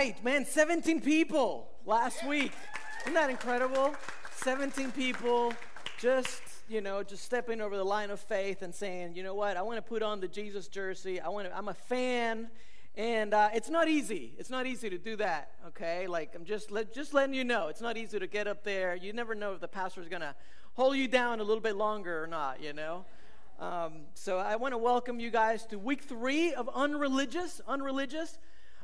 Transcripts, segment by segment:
right, man, 17 people last week. Isn't that incredible? 17 people just, you know, just stepping over the line of faith and saying, you know what, I want to put on the Jesus jersey. I want to, I'm a fan. And uh, it's not easy. It's not easy to do that, okay? Like, I'm just, just letting you know, it's not easy to get up there. You never know if the pastor's going to hold you down a little bit longer or not, you know? Um, so I want to welcome you guys to week three of Unreligious. Unreligious.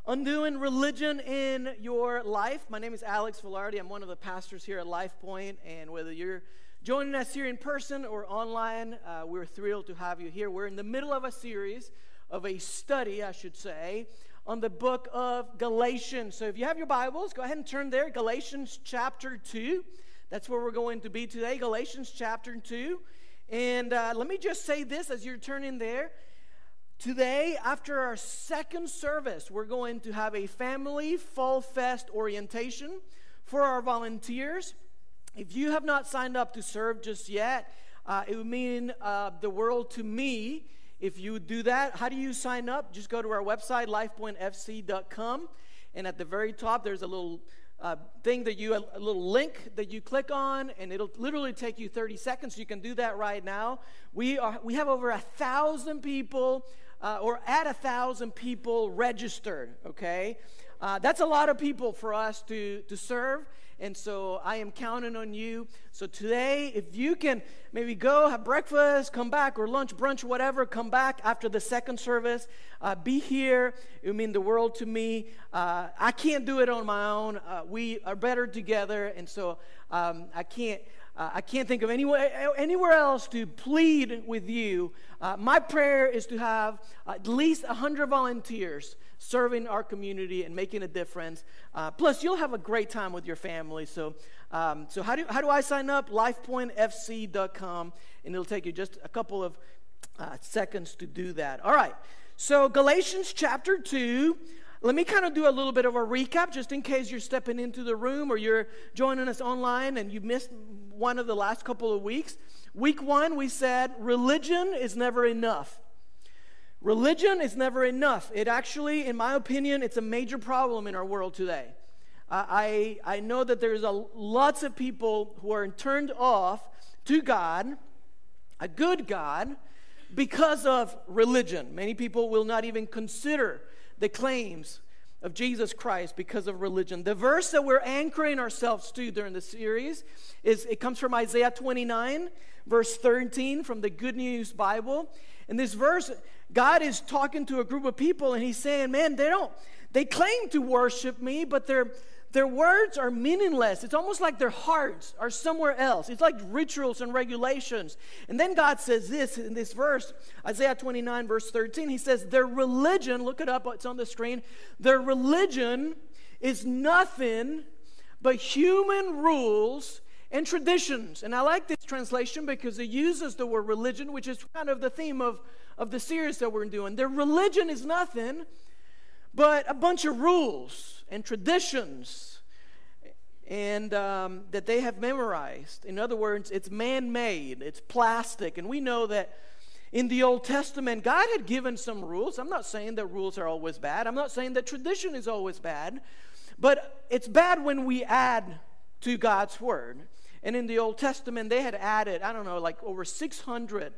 Undoing religion in your life. My name is Alex Velarde. I'm one of the pastors here at Life Point, and whether you're joining us here in person or online, uh, we're thrilled to have you here. We're in the middle of a series of a study, I should say, on the book of Galatians. So if you have your Bibles, go ahead and turn there. Galatians chapter 2. That's where we're going to be today. Galatians chapter 2. And uh, let me just say this as you're turning there. Today, after our second service, we're going to have a family fall fest orientation for our volunteers. If you have not signed up to serve just yet, uh, it would mean uh, the world to me if you do that. How do you sign up? Just go to our website, lifepointfc.com, and at the very top, there's a little uh, thing that you, a little link that you click on, and it'll literally take you 30 seconds. You can do that right now. We, are, we have over a thousand people uh, or at a thousand people registered, okay? Uh, that's a lot of people for us to, to serve. And so I am counting on you. So today, if you can maybe go have breakfast, come back, or lunch, brunch, whatever, come back after the second service. Uh, be here. It would mean the world to me. Uh, I can't do it on my own. Uh, we are better together. And so um, I can't. Uh, I can't think of anywhere, anywhere else to plead with you. Uh, my prayer is to have at least 100 volunteers serving our community and making a difference. Uh, plus, you'll have a great time with your family. So, um, so how, do, how do I sign up? LifePointFC.com, and it'll take you just a couple of uh, seconds to do that. All right. So, Galatians chapter 2. Let me kind of do a little bit of a recap just in case you're stepping into the room or you're joining us online and you missed one of the last couple of weeks. Week one, we said religion is never enough. Religion is never enough. It actually, in my opinion, it's a major problem in our world today. I, I know that there's a, lots of people who are turned off to God, a good God, because of religion. Many people will not even consider the claims of Jesus Christ because of religion. The verse that we're anchoring ourselves to during the series is it comes from Isaiah 29, verse 13 from the Good News Bible. In this verse, God is talking to a group of people and he's saying, Man, they don't, they claim to worship me, but their, their words are meaningless. It's almost like their hearts are somewhere else. It's like rituals and regulations. And then God says this in this verse, Isaiah 29, verse 13. He says, Their religion, look it up, it's on the screen, their religion is nothing but human rules and traditions. And I like this translation because it uses the word religion, which is kind of the theme of of the series that we're doing. Their religion is nothing but a bunch of rules and traditions and um, that they have memorized. In other words, it's man made, it's plastic. And we know that in the Old Testament, God had given some rules. I'm not saying that rules are always bad, I'm not saying that tradition is always bad, but it's bad when we add to God's word. And in the Old Testament, they had added, I don't know, like over 600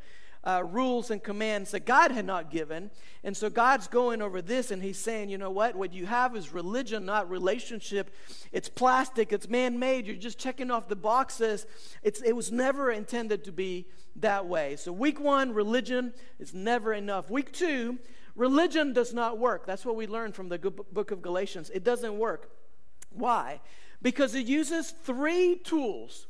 uh, rules and commands that God had not given. And so God's going over this and he's saying, you know what? What you have is religion, not relationship. It's plastic, it's man made. You're just checking off the boxes. It's, it was never intended to be that way. So, week one, religion is never enough. Week two, religion does not work. That's what we learned from the book of Galatians. It doesn't work. Why? Because it uses three tools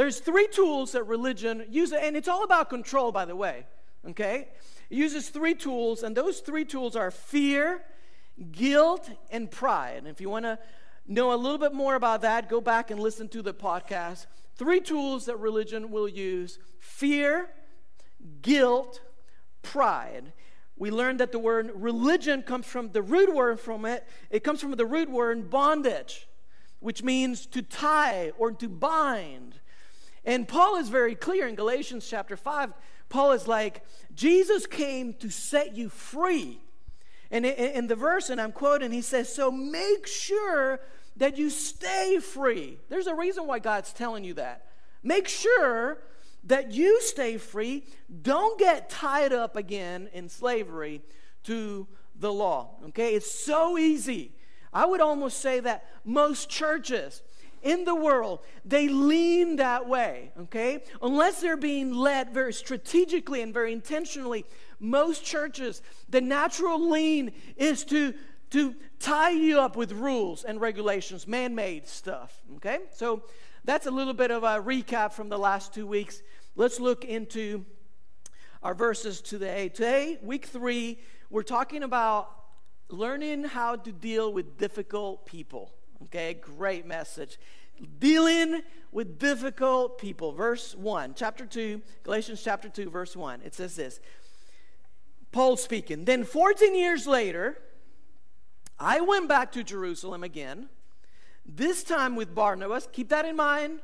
there's three tools that religion uses, and it's all about control, by the way. Okay? It uses three tools, and those three tools are fear, guilt, and pride. And if you want to know a little bit more about that, go back and listen to the podcast. Three tools that religion will use fear, guilt, pride. We learned that the word religion comes from the root word from it. It comes from the root word bondage, which means to tie or to bind. And Paul is very clear in Galatians chapter 5. Paul is like, Jesus came to set you free. And in the verse, and I'm quoting, he says, So make sure that you stay free. There's a reason why God's telling you that. Make sure that you stay free. Don't get tied up again in slavery to the law. Okay? It's so easy. I would almost say that most churches in the world, they lean that way, okay? Unless they're being led very strategically and very intentionally, most churches, the natural lean is to, to tie you up with rules and regulations, man made stuff, okay? So that's a little bit of a recap from the last two weeks. Let's look into our verses today. Today, week three, we're talking about learning how to deal with difficult people. Okay, great message. Dealing with difficult people. Verse 1, chapter 2, Galatians chapter 2, verse 1. It says this Paul speaking. Then 14 years later, I went back to Jerusalem again, this time with Barnabas. Keep that in mind.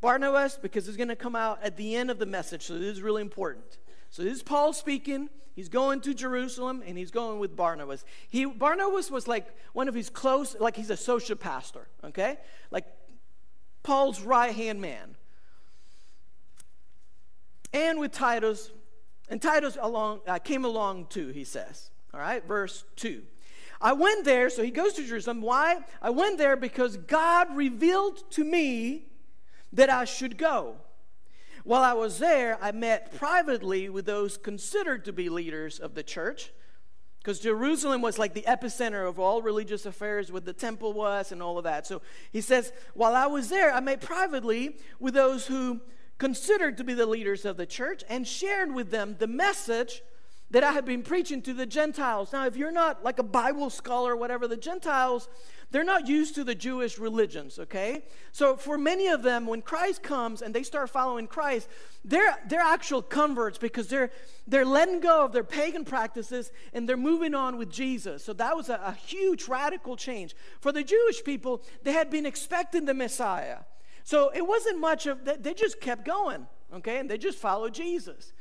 Barnabas, because it's going to come out at the end of the message, so this is really important. So this is Paul speaking. He's going to Jerusalem and he's going with Barnabas. He Barnabas was like one of his close, like he's a social pastor, okay? Like Paul's right hand man. And with Titus, and Titus along uh, came along too, he says. All right, verse 2. I went there, so he goes to Jerusalem. Why? I went there because God revealed to me that I should go. While I was there, I met privately with those considered to be leaders of the church, because Jerusalem was like the epicenter of all religious affairs, where the temple was and all of that. So he says, While I was there, I met privately with those who considered to be the leaders of the church and shared with them the message that I had been preaching to the Gentiles. Now, if you're not like a Bible scholar or whatever, the Gentiles they're not used to the Jewish religions, okay? So for many of them, when Christ comes and they start following Christ, they're, they're actual converts because they're, they're letting go of their pagan practices and they're moving on with Jesus. So that was a, a huge radical change. For the Jewish people, they had been expecting the Messiah. So it wasn't much of that, they just kept going, okay? And they just followed Jesus.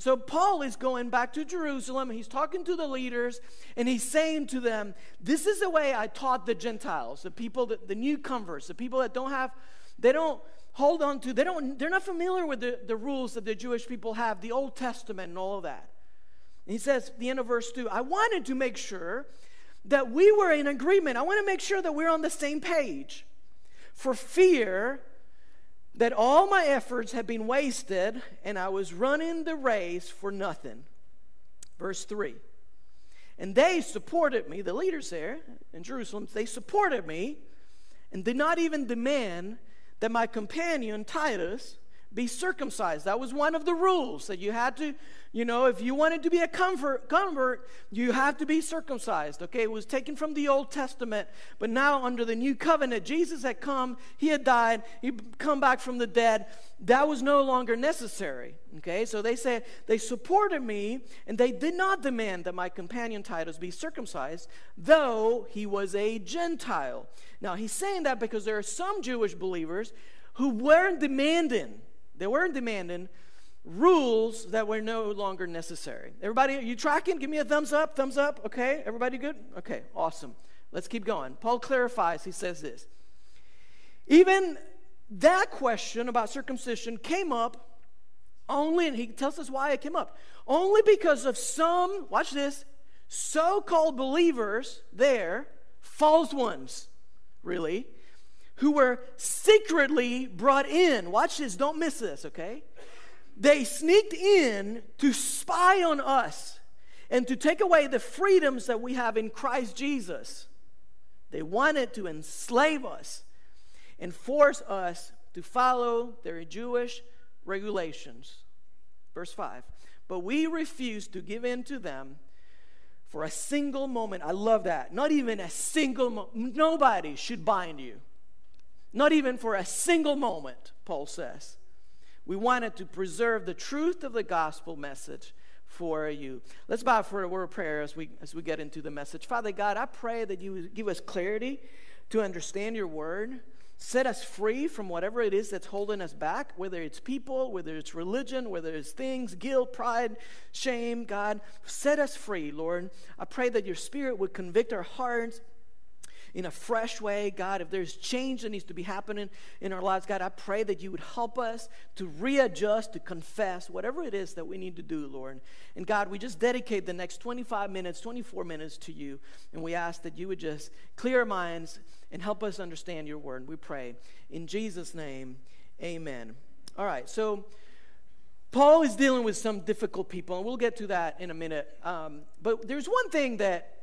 So Paul is going back to Jerusalem. He's talking to the leaders and he's saying to them, This is the way I taught the Gentiles, the people, that, the newcomers, the people that don't have, they don't hold on to, they don't, they're not familiar with the, the rules that the Jewish people have, the Old Testament and all of that. And he says, the end of verse 2, I wanted to make sure that we were in agreement. I want to make sure that we're on the same page for fear that all my efforts had been wasted and I was running the race for nothing. Verse 3. And they supported me, the leaders there in Jerusalem, they supported me and did not even demand that my companion Titus be circumcised. That was one of the rules that you had to, you know, if you wanted to be a convert, convert, you have to be circumcised. Okay, it was taken from the Old Testament, but now under the new covenant, Jesus had come, he had died, he come back from the dead. That was no longer necessary. Okay, so they said they supported me and they did not demand that my companion Titus be circumcised, though he was a Gentile. Now he's saying that because there are some Jewish believers who weren't demanding they weren't demanding rules that were no longer necessary. Everybody, you tracking? Give me a thumbs up, thumbs up. Okay, everybody good? Okay, awesome. Let's keep going. Paul clarifies, he says this. Even that question about circumcision came up only, and he tells us why it came up, only because of some, watch this, so called believers there, false ones, really, who were secretly brought in. Watch this, don't miss this, okay? They sneaked in to spy on us and to take away the freedoms that we have in Christ Jesus. They wanted to enslave us and force us to follow their Jewish regulations. Verse 5. But we refused to give in to them for a single moment. I love that. Not even a single moment. Nobody should bind you. Not even for a single moment, Paul says. We wanted to preserve the truth of the gospel message for you. Let's bow for a word of prayer as we, as we get into the message. Father God, I pray that you give us clarity to understand your word. set us free from whatever it is that's holding us back, whether it's people, whether it's religion, whether it's things, guilt, pride, shame, God. Set us free, Lord. I pray that your spirit would convict our hearts in a fresh way. God, if there's change that needs to be happening in our lives, God, I pray that you would help us to readjust, to confess, whatever it is that we need to do, Lord. And God, we just dedicate the next 25 minutes, 24 minutes to you. And we ask that you would just clear our minds and help us understand your word. We pray. In Jesus' name, amen. All right, so. Paul is dealing with some difficult people, and we'll get to that in a minute. Um, but there's one thing that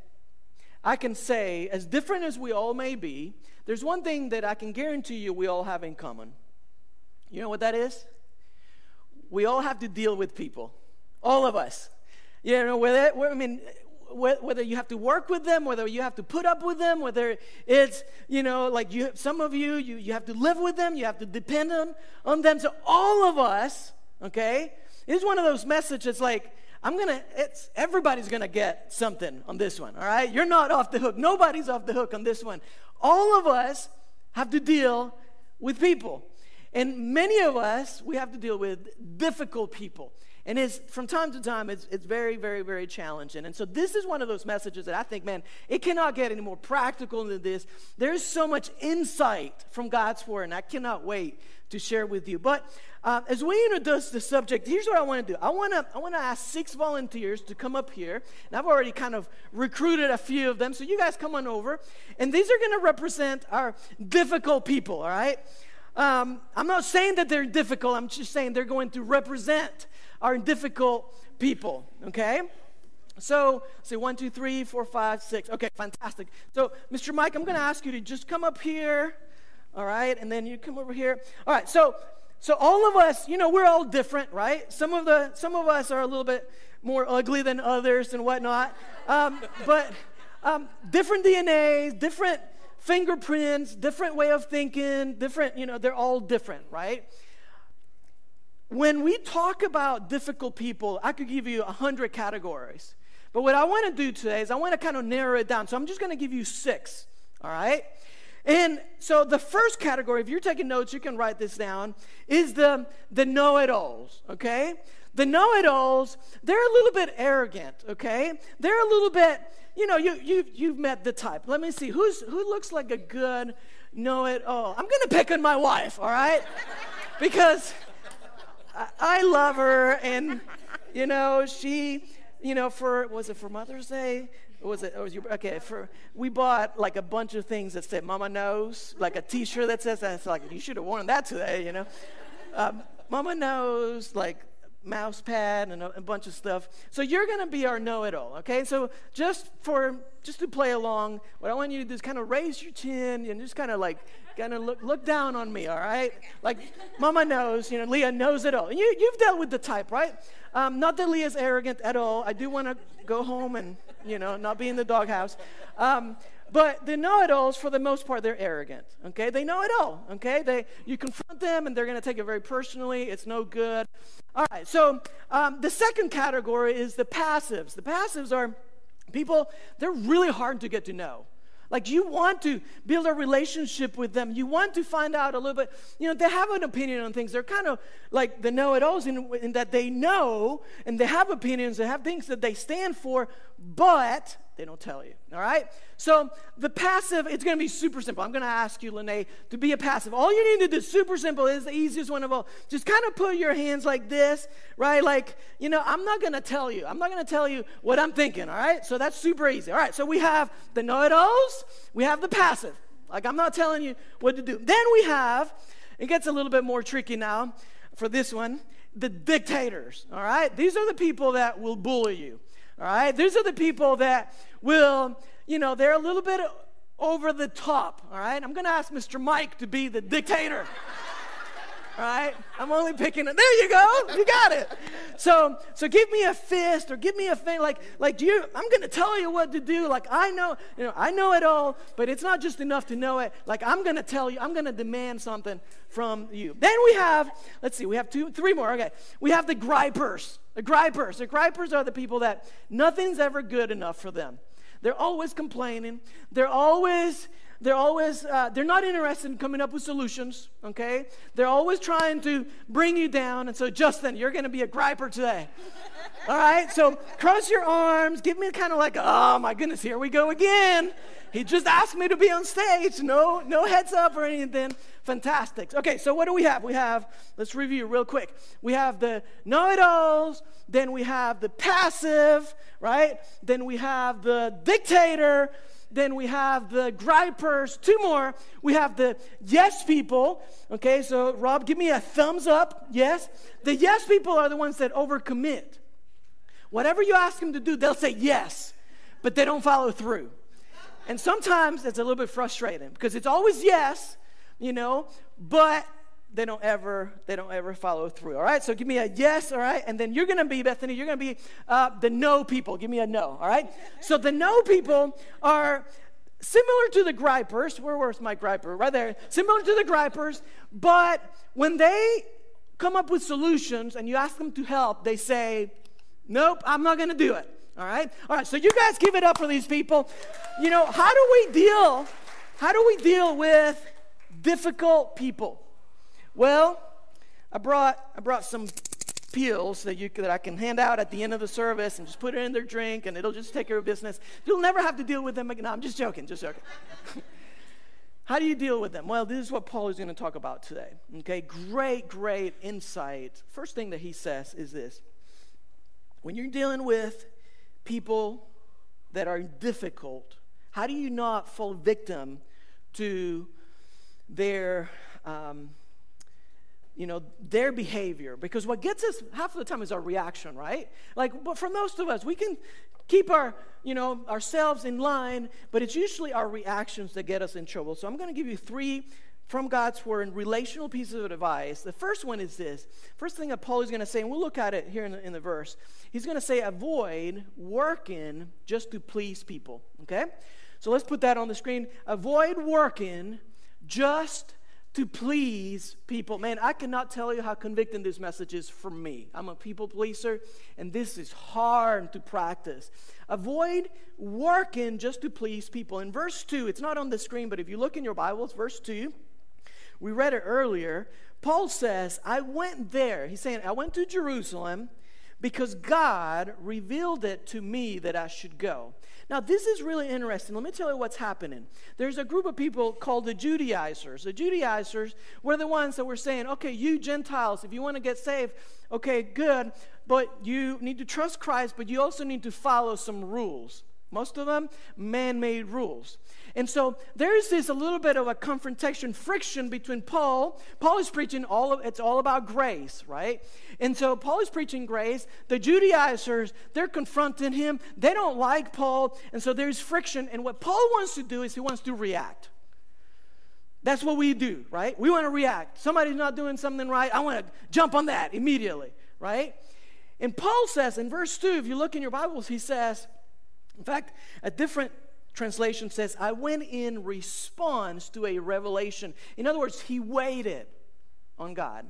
I can say, as different as we all may be, there's one thing that I can guarantee you we all have in common. You know what that is? We all have to deal with people. All of us. You know, whether, I mean, whether you have to work with them, whether you have to put up with them, whether it's, you know, like you, some of you, you, you have to live with them, you have to depend on, on them. So all of us, okay, it's one of those messages like, I'm gonna, it's, everybody's gonna get something on this one, all right? You're not off the hook. Nobody's off the hook on this one. All of us have to deal with people. And many of us, we have to deal with difficult people. And it's, from time to time, it's, it's very, very, very challenging. And so, this is one of those messages that I think, man, it cannot get any more practical than this. There's so much insight from God's Word, and I cannot wait to share with you. But uh, as we introduce the subject, here's what I want to do. I want to I want to ask six volunteers to come up here, and I've already kind of recruited a few of them. So you guys come on over, and these are going to represent our difficult people. All right. Um, I'm not saying that they're difficult. I'm just saying they're going to represent are difficult people, okay? So, say one, two, three, four, five, six. Okay, fantastic. So, Mr. Mike, I'm going to ask you to just come up here, all right, and then you come over here. All right. So, so all of us, you know, we're all different, right? Some of the, some of us are a little bit more ugly than others and whatnot, um, but um, different DNAs, different fingerprints, different way of thinking, different. You know, they're all different, right? When we talk about difficult people, I could give you a hundred categories. But what I want to do today is I want to kind of narrow it down. So I'm just going to give you six. All right? And so the first category, if you're taking notes, you can write this down, is the, the know-it-alls, okay? The know-it-alls, they're a little bit arrogant, okay? They're a little bit, you know, you, you, you've met the type. Let me see, who's, who looks like a good know-it-all? I'm going to pick on my wife, all right? because I, love her, and you know, she, you know, for was it for Mother's Day? was it? Was your, okay, for we bought like a bunch of things that said "Mama knows," like a T-shirt that says that. It's like you should have worn that today, you know. Um, Mama knows, like mouse pad and a, a bunch of stuff. So you're going to be our know-it-all, okay? So just for just to play along, what I want you to do is kind of raise your chin and just kind of like kind of look look down on me, all right? Like Mama knows, you know, Leah knows it all. You you've dealt with the type, right? Um, not that Leah's arrogant at all. I do want to go home and you know not be in the doghouse. Um, but the know-it-alls, for the most part, they're arrogant. Okay, they know it all. Okay, they you confront them and they're going to take it very personally. It's no good. All right. So um, the second category is the passives. The passives are people. They're really hard to get to know. Like you want to build a relationship with them. You want to find out a little bit. You know, they have an opinion on things. They're kind of like the know-it-alls in, in that they know and they have opinions. They have things that they stand for, but they don't tell you. All right? So the passive, it's going to be super simple. I'm going to ask you, Lene, to be a passive. All you need to do, super simple, is the easiest one of all. Just kind of put your hands like this, right? Like, you know, I'm not going to tell you. I'm not going to tell you what I'm thinking, all right? So that's super easy. All right, so we have the know it alls, we have the passive. Like, I'm not telling you what to do. Then we have, it gets a little bit more tricky now for this one, the dictators, all right? These are the people that will bully you. All right? These are the people that will, you know, they're a little bit over the top. All right? I'm going to ask Mr. Mike to be the dictator. All right? I'm only picking it. There you go. You got it. So, so give me a fist or give me a thing like, like, do you, I'm going to tell you what to do. Like, I know, you know, I know it all, but it's not just enough to know it. Like, I'm going to tell you, I'm going to demand something from you. Then we have, let's see, we have two, three more. Okay. We have the gripers. The gripers. The gripers are the people that nothing's ever good enough for them. They're always complaining. They're always they're always uh, they're not interested in coming up with solutions okay? They're always trying to bring you down and so justin you're going to be a griper today. All right so cross your arms give me kind of like oh my goodness here we go again. He just asked me to be on stage no no heads up or anything. Fantastic. Okay so what do we have? We have let's review real quick. We have the know-it-alls then we have the passive right? Then we have the dictator then we have the gripers. Two more. We have the yes people. Okay, so Rob, give me a thumbs up. Yes. The yes people are the ones that overcommit. Whatever you ask them to do, they'll say yes, but they don't follow through. And sometimes it's a little bit frustrating because it's always yes, you know, but they don't ever they don't ever follow through all right? So give me a yes all right? And then you're gonna be bethany you're gonna be uh, the no people. Give me a no all right? So the no people are similar to the gripers. Where where's my griper? Right there. Similar to the gripers but when they come up with solutions and you ask them to help they say nope i'm not gonna do it all right? All right so you guys give it up for these people. You know how do we deal how do we deal with difficult people well, I brought, I brought some pills that, you, that I can hand out at the end of the service and just put it in their drink and it'll just take care of business. You'll never have to deal with them again. No, I'm just joking, just joking. How do you deal with them? Well, this is what Paul is going to talk about today. Okay, great, great insight. First thing that he says is this when you're dealing with people that are difficult, how do you not fall victim to their um, you know, their behavior. Because what gets us half of the time is our reaction, right? Like, but for most of us, we can keep our, you know, ourselves in line, but it's usually our reactions that get us in trouble. So I'm going to give you three from God's word relational pieces of advice. The first one is this. First thing that Paul is going to say, and we'll look at it here in the, in the verse. He's going to say, avoid working just to please people. Okay? So let's put that on the screen. Avoid working just to please people. Man, I cannot tell you how convicting this message is for me. I'm a people pleaser, and this is hard to practice. Avoid working just to please people. In verse 2, it's not on the screen, but if you look in your Bibles, verse 2, we read it earlier. Paul says, I went there. He's saying, I went to Jerusalem because God revealed it to me that I should go. Now, this is really interesting. Let me tell you what's happening. There's a group of people called the Judaizers. The Judaizers were the ones that were saying, okay, you Gentiles, if you want to get saved, okay, good, but you need to trust Christ, but you also need to follow some rules. Most of them man made rules. And so there's this a little bit of a confrontation, friction between Paul. Paul is preaching all of it's all about grace, right? And so Paul is preaching grace. The Judaizers, they're confronting him. They don't like Paul. And so there's friction. And what Paul wants to do is he wants to react. That's what we do, right? We want to react. Somebody's not doing something right. I want to jump on that immediately, right? And Paul says in verse 2, if you look in your Bibles, he says, in fact, a different translation says, I went in response to a revelation. In other words, he waited on God.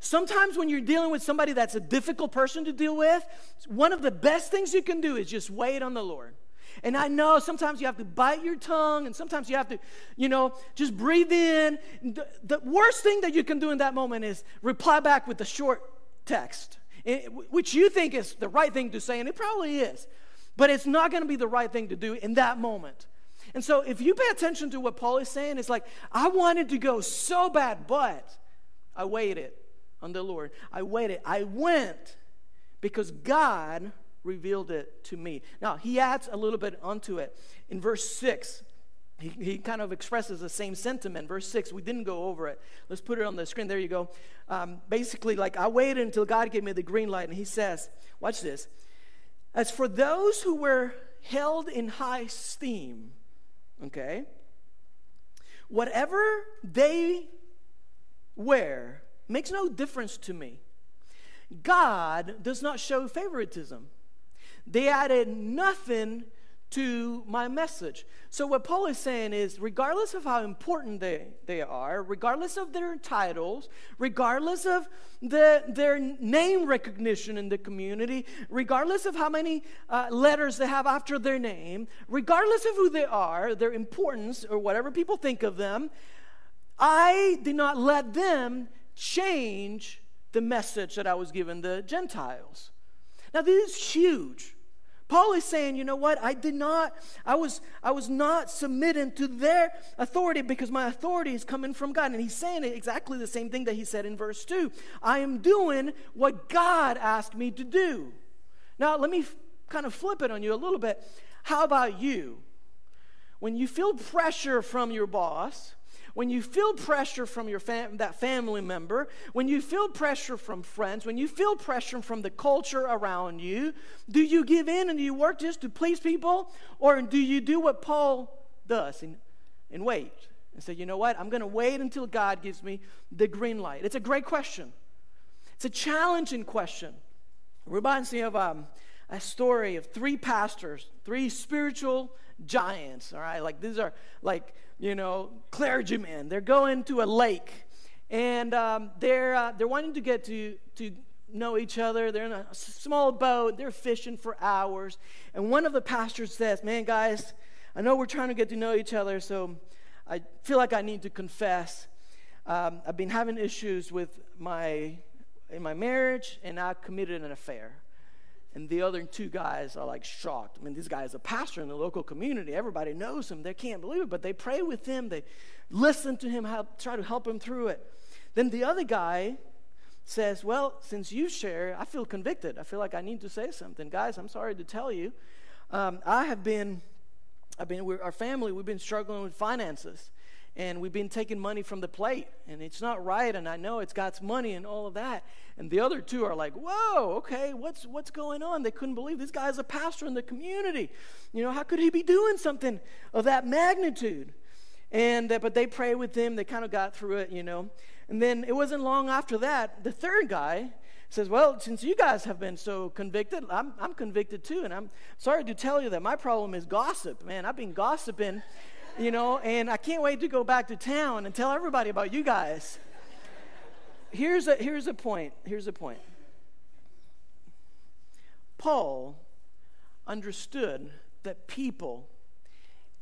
Sometimes when you're dealing with somebody that's a difficult person to deal with, one of the best things you can do is just wait on the Lord. And I know sometimes you have to bite your tongue, and sometimes you have to, you know, just breathe in. The, the worst thing that you can do in that moment is reply back with a short text, eh, which you think is the right thing to say, and it probably is. But it's not going to be the right thing to do in that moment. And so if you pay attention to what Paul is saying, it's like, I wanted to go so bad, but I waited on the Lord. I waited. I went because God revealed it to me. Now, he adds a little bit onto it. In verse 6, he, he kind of expresses the same sentiment. Verse 6, we didn't go over it. Let's put it on the screen. There you go. Um, basically, like, I waited until God gave me the green light, and he says, Watch this. As for those who were held in high esteem, okay, whatever they wear makes no difference to me. God does not show favoritism. They added nothing to my message. So, what Paul is saying is, regardless of how important they, they are, regardless of their titles, regardless of the, their name recognition in the community, regardless of how many uh, letters they have after their name, regardless of who they are, their importance, or whatever people think of them, I did not let them change the message that I was given the Gentiles. Now, this is huge. Paul is saying, you know what? I did not, I was, I was not submitting to their authority because my authority is coming from God. And he's saying exactly the same thing that he said in verse 2. I am doing what God asked me to do. Now, let me f- kind of flip it on you a little bit. How about you? When you feel pressure from your boss, when you feel pressure from your fam- that family member, when you feel pressure from friends, when you feel pressure from the culture around you, do you give in and do you work just to please people? Or do you do what Paul does and, and wait and say, you know what, I'm going to wait until God gives me the green light? It's a great question. It's a challenging question. It reminds me of um, a story of three pastors, three spiritual giants, all right? Like these are like you know, clergymen. They're going to a lake, and um, they're uh, they're wanting to get to to know each other. They're in a small boat. They're fishing for hours, and one of the pastors says, "Man, guys, I know we're trying to get to know each other, so I feel like I need to confess. Um, I've been having issues with my in my marriage, and I committed an affair." And the other two guys are like shocked. I mean, this guy is a pastor in the local community. Everybody knows him. They can't believe it, but they pray with him. They listen to him, help, try to help him through it. Then the other guy says, Well, since you share, I feel convicted. I feel like I need to say something. Guys, I'm sorry to tell you. Um, I have been, I've been, our family, we've been struggling with finances and we've been taking money from the plate and it's not right and i know it's god's money and all of that. And the other two are like whoa okay what's what's going on? They couldn't believe this guy's a pastor in the community. You know how could he be doing something of that magnitude? And uh, but they pray with him. They kind of got through it you know. And then it wasn't long after that the third guy says, Well, since you guys have been so convicted, I'm, I'm convicted too. And I'm sorry to tell you that my problem is gossip. Man, I've been gossiping you know, and I can't wait to go back to town and tell everybody about you guys. Here's a, here's a point. Here's a point. Paul understood that people,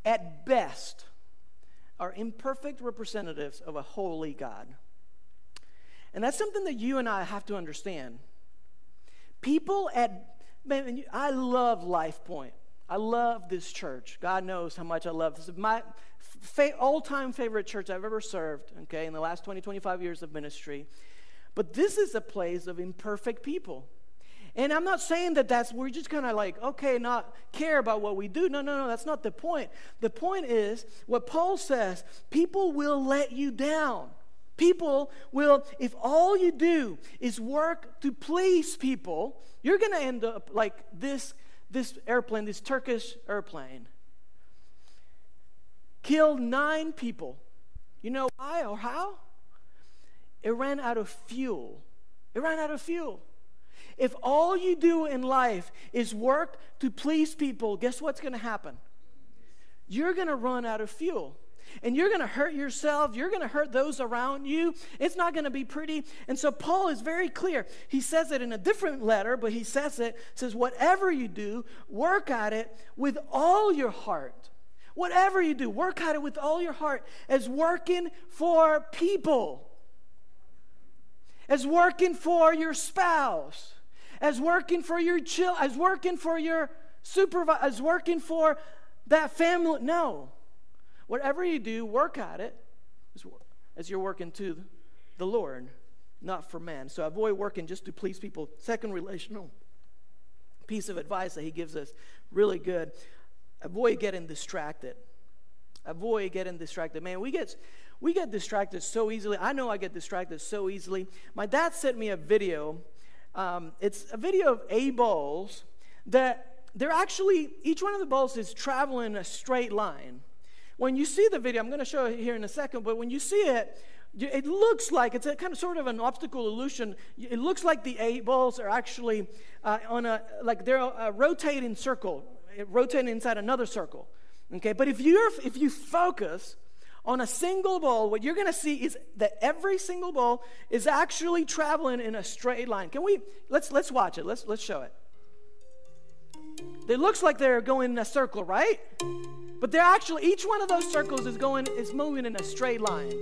at best, are imperfect representatives of a holy God. And that's something that you and I have to understand. People at, man, I love Life Point. I love this church. God knows how much I love this. My fa- all time favorite church I've ever served, okay, in the last 20, 25 years of ministry. But this is a place of imperfect people. And I'm not saying that that's, we're just kind of like, okay, not care about what we do. No, no, no, that's not the point. The point is what Paul says people will let you down. People will, if all you do is work to please people, you're going to end up like this this airplane, this Turkish airplane, killed nine people. You know why or how? It ran out of fuel. It ran out of fuel. If all you do in life is work to please people, guess what's going to happen? You're going to run out of fuel and you're going to hurt yourself. You're going to hurt those around you. It's not going to be pretty. And so Paul is very clear. He says it in a different letter, but he says it, says, whatever you do, work at it with all your heart. Whatever you do, work at it with all your heart as working for people, as working for your spouse, as working for your child, as working for your supervisor, as working for that family. No. Whatever you do, work at it as you're working to the Lord, not for man. So avoid working just to please people. Second relational piece of advice that he gives us, really good. Avoid getting distracted. Avoid getting distracted. Man, we get we get distracted so easily. I know I get distracted so easily. My dad sent me a video. Um, it's a video of A balls that they're actually each one of the balls is traveling a straight line. When you see the video, I'm going to show it here in a second, but when you see it, it looks like it's a kind of sort of an optical illusion. It looks like the eight balls are actually uh, on a like they're a rotating circle, rotating inside another circle. Okay, but if you're if you focus on a single ball, what you're going to see is that every single ball is actually traveling in a straight line. Can we let's let's watch it. Let's let's show it. It looks like they're going in a circle, right? But they're actually each one of those circles is going is moving in a straight line.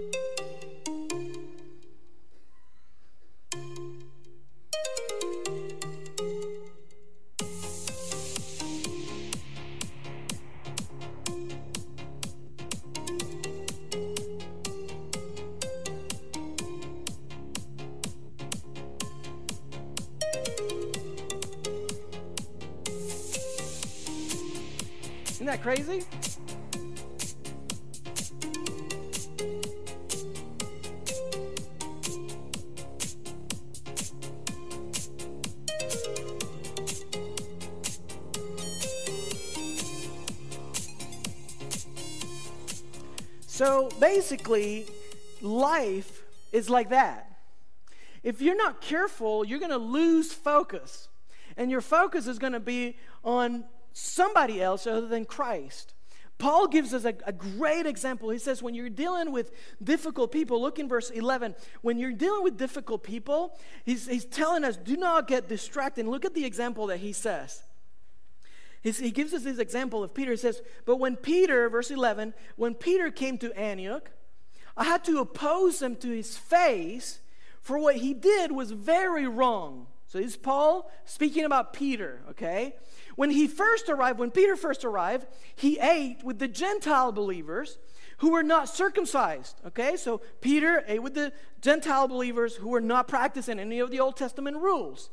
Isn't that crazy? So basically, life is like that. If you're not careful, you're going to lose focus. And your focus is going to be on somebody else other than Christ. Paul gives us a, a, great example. He says, when you're dealing with difficult people, look in verse 11. When you're dealing with difficult people, he's, he's telling us, do not get distracted. Look at the example that he says. He's, he gives us this example of Peter. He says, But when Peter, verse 11, when Peter came to Antioch, I had to oppose him to his face, for what he did was very wrong. So this is Paul speaking about Peter, okay? When he first arrived, when Peter first arrived, he ate with the Gentile believers who were not circumcised. Okay, so Peter ate with the Gentile believers who were not practicing any of the Old Testament rules.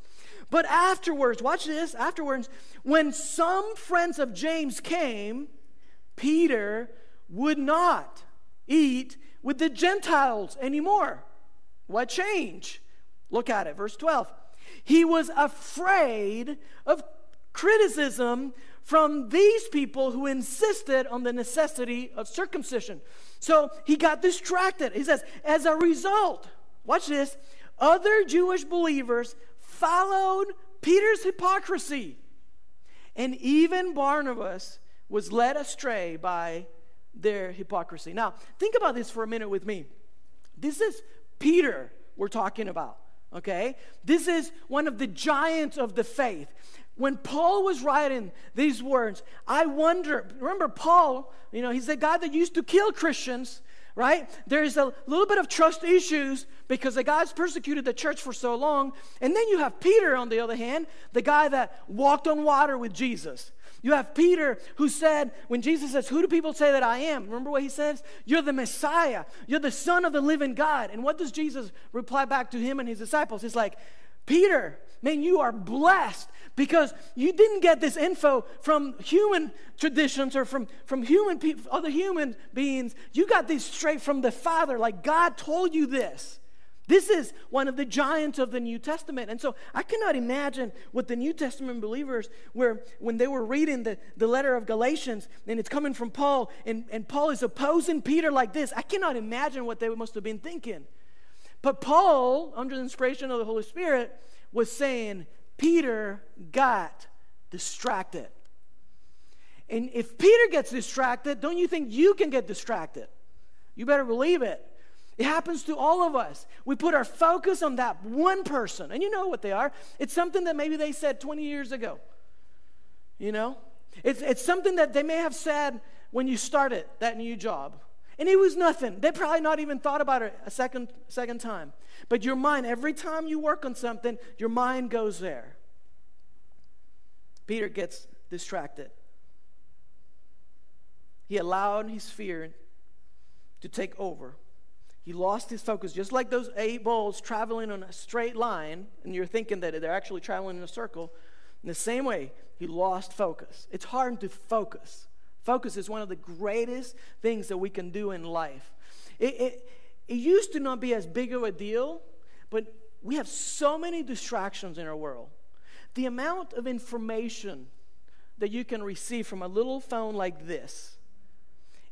But afterwards, watch this, afterwards, when some friends of James came, Peter would not eat with the Gentiles anymore. What change? Look at it, verse 12. He was afraid of criticism from these people who insisted on the necessity of circumcision. So he got distracted. He says, as a result, watch this, other Jewish believers followed Peter's hypocrisy. And even Barnabas was led astray by their hypocrisy. Now, think about this for a minute with me. This is Peter we're talking about, okay? This is one of the giants of the faith when Paul was writing these words, I wonder, remember Paul, you know, he's the guy that used to kill Christians, right? There's a little bit of trust issues because the guy's persecuted the church for so long. And then you have Peter, on the other hand, the guy that walked on water with Jesus. You have Peter who said, when Jesus says, Who do people say that I am? Remember what he says? You're the Messiah. You're the Son of the living God. And what does Jesus reply back to him and his disciples? He's like, Peter, man, you are blessed because you didn't get this info from human traditions or from, from human other human beings. You got this straight from the Father, like God told you this. This is one of the giants of the New Testament. And so I cannot imagine what the New Testament believers were when they were reading the, the letter of Galatians and it's coming from Paul, and, and Paul is opposing Peter like this. I cannot imagine what they must have been thinking. But Paul, under the inspiration of the Holy Spirit, was saying Peter got distracted. And if Peter gets distracted, don't you think you can get distracted? You better believe it. It happens to all of us. We put our focus on that one person, and you know what they are. It's something that maybe they said 20 years ago. You know? It's, it's something that they may have said when you started that new job. And it was nothing. They probably not even thought about it a second, second time. But your mind, every time you work on something, your mind goes there. Peter gets distracted. He allowed his fear to take over. He lost his focus, just like those eight balls traveling on a straight line, and you're thinking that they're actually traveling in a circle. In the same way, he lost focus. It's hard to focus. Focus is one of the greatest things that we can do in life. It, it, it used to not be as big of a deal, but we have so many distractions in our world. The amount of information that you can receive from a little phone like this,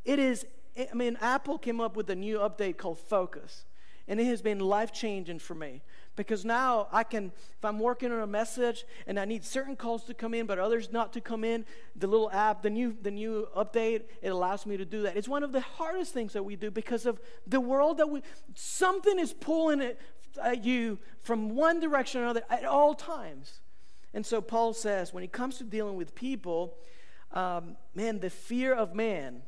it is, I mean, Apple came up with a new update called Focus. And it has been life changing for me because now I can, if I'm working on a message and I need certain calls to come in, but others not to come in, the little app, the new, the new update, it allows me to do that. It's one of the hardest things that we do because of the world that we, something is pulling it at you from one direction or another at all times. And so Paul says, when it comes to dealing with people, um, man, the fear of man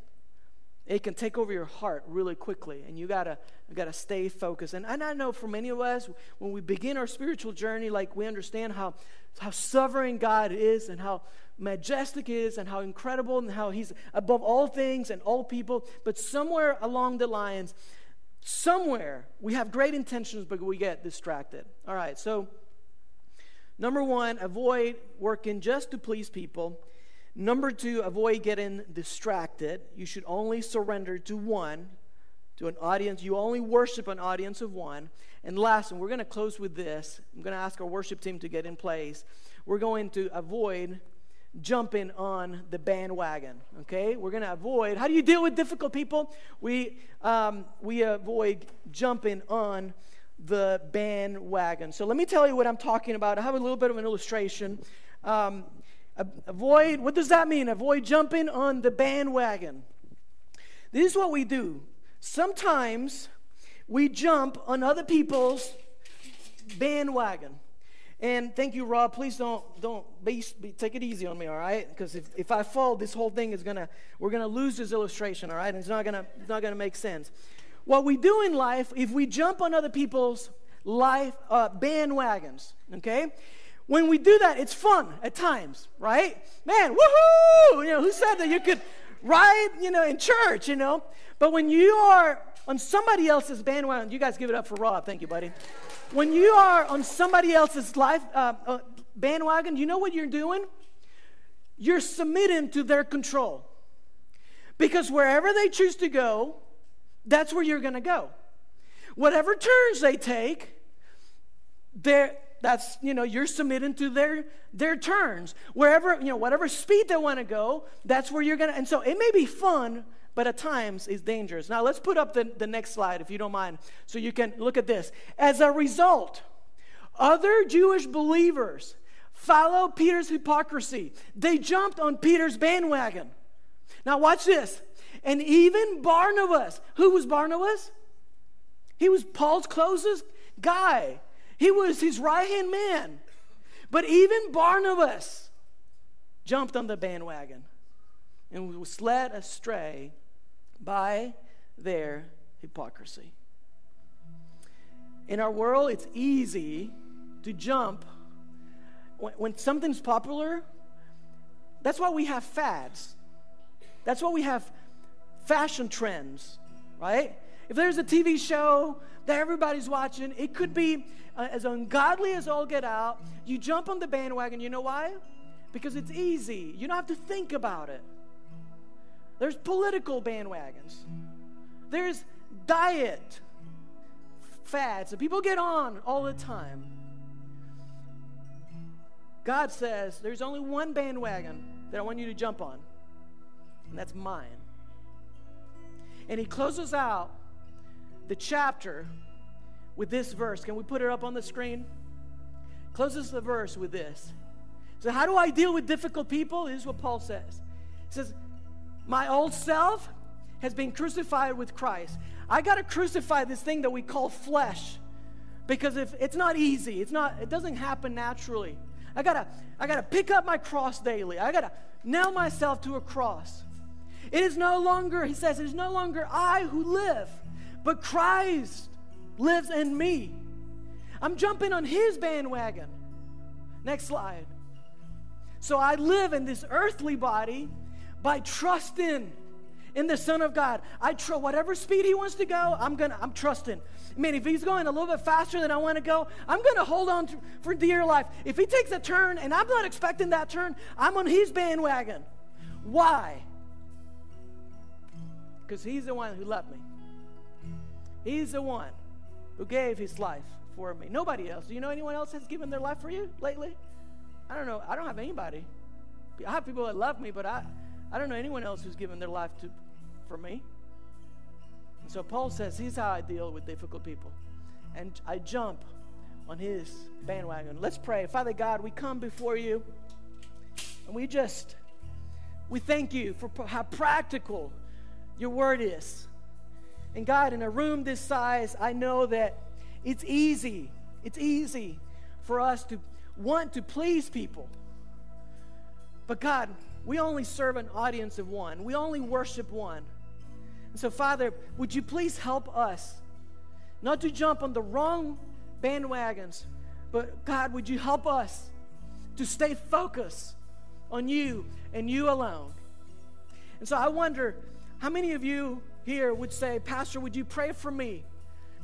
it can take over your heart really quickly and you gotta you gotta stay focused. And, and i know for many of us when we begin our spiritual journey like we understand how how sovereign god is and how majestic is and how incredible and how he's above all things and all people. But somewhere along the lines somewhere we have great intentions but we get distracted. All right so number one avoid working just to please people Number two, avoid getting distracted. You should only surrender to one, to an audience. You only worship an audience of one. And last, and we're going to close with this. I'm going to ask our worship team to get in place. We're going to avoid jumping on the bandwagon. Okay, we're going to avoid. How do you deal with difficult people? We um, we avoid jumping on the bandwagon. So let me tell you what I'm talking about. I have a little bit of an illustration. Um, Avoid, what does that mean? Avoid jumping on the bandwagon. This is what we do. Sometimes we jump on other people's bandwagon. And thank you, Rob. Please don't don't be, be, take it easy on me, all right? Because if, if I fall, this whole thing is gonna we're gonna lose this illustration, all right? And it's not gonna it's not gonna make sense. What we do in life, if we jump on other people's life uh, bandwagons, okay, when we do that, it's fun at times, right? Man, woohoo! You know, who said that you could ride, you know, in church, you know? But when you are on somebody else's bandwagon, you guys give it up for Rob. Thank you, buddy. When you are on somebody else's life uh, uh, bandwagon, you know what you're doing? You're submitting to their control. Because wherever they choose to go, that's where you're going to go. Whatever turns they take, they're that's you know you're submitting to their their turns wherever you know whatever speed they want to go that's where you're gonna and so it may be fun but at times it's dangerous. Now let's put up the, the next slide if you don't mind so you can look at this. As a result other jewish believers follow peter's hypocrisy. They jumped on peter's bandwagon. Now watch this. And even barnabas who was barnabas? He was paul's closest guy he was his right hand man. But even Barnabas jumped on the bandwagon and was led astray by their hypocrisy. In our world, it's easy to jump. When, when something's popular, that's why we have fads. That's why we have fashion trends, right? If there's a TV show that everybody's watching. It could be Uh, as ungodly as all get out. You jump on the bandwagon. You know why? Because it's easy. You don't have to think about it. There's political bandwagons. There's diet fads that people get on all the time. God says there's only one bandwagon that I want you to jump on, and that's mine. And he closes out the chapter with this verse. Can we put it up on the screen? Closes the verse with this. So, how do I deal with difficult people? This is what Paul says. He says, My old self has been crucified with Christ. I got to crucify this thing that we call flesh because if it's not easy, it's not it doesn't happen naturally. I got to I got to pick up my cross daily. I got to nail myself to a cross. It is no longer, he says, it is no longer I who live, but Christ lives in me. I'm jumping on his bandwagon. Next slide. So I live in this earthly body by trusting in the Son of God. I trust whatever speed he wants to go, I'm gonna, I'm trusting. I mean, if he's going a little bit faster than I want to go, I'm gonna hold on to, for dear life. If he takes a turn and I'm not expecting that turn, I'm on his bandwagon. Why? Because he's the one who loved me. He's the one who gave his life for me. Nobody else. Do you know anyone else has given their life for you lately? I don't know. I don't have anybody. I have people that love me, but I, I don't know anyone else who's given their life to, for me. And so Paul says, here's how I deal with difficult people. and I jump on his bandwagon. Let's pray. Father God, we come before you and we just we thank you for how practical your word is. And God, in a room this size, I know that it's easy. It's easy for us to want to please people. But God, we only serve an audience of one. We only worship one. And so, Father, would you please help us not to jump on the wrong bandwagons, but God, would you help us to stay focused on you and you alone? And so I wonder how many of you here would say, Pastor, would you pray for me?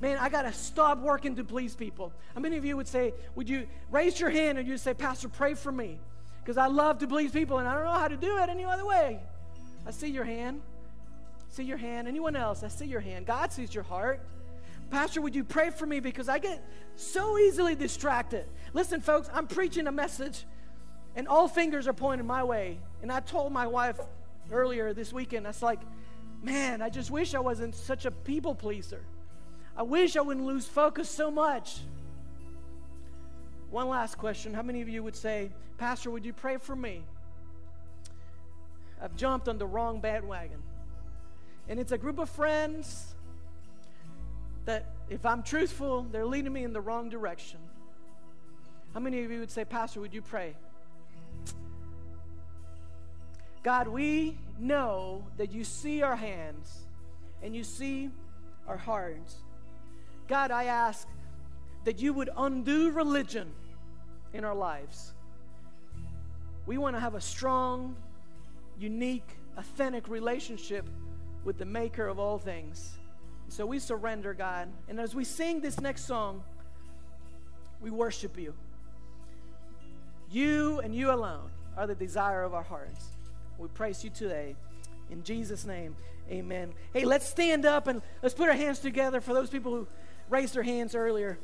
Man, I got to stop working to please people. How many of you would say, Would you raise your hand and you say, Pastor, pray for me? Because I love to please people and I don't know how to do it any other way. I see your hand. See your hand. Anyone else? I see your hand. God sees your heart. Pastor, would you pray for me? Because I get so easily distracted. Listen, folks, I'm preaching a message and all fingers are pointing my way. And I told my wife earlier this weekend, I was like, man, I just wish I wasn't such a people pleaser. I wish I wouldn't lose focus so much. One last question. How many of you would say, Pastor, would you pray for me? I've jumped on the wrong bandwagon. And it's a group of friends that, if I'm truthful, they're leading me in the wrong direction. How many of you would say, Pastor, would you pray? God, we know that you see our hands and you see our hearts. God, I ask that you would undo religion in our lives. We want to have a strong, unique, authentic relationship with the maker of all things. So we surrender, God. And as we sing this next song, we worship you. You and you alone are the desire of our hearts. We praise you today. In Jesus' name, amen. Hey, let's stand up and let's put our hands together for those people who raised their hands earlier.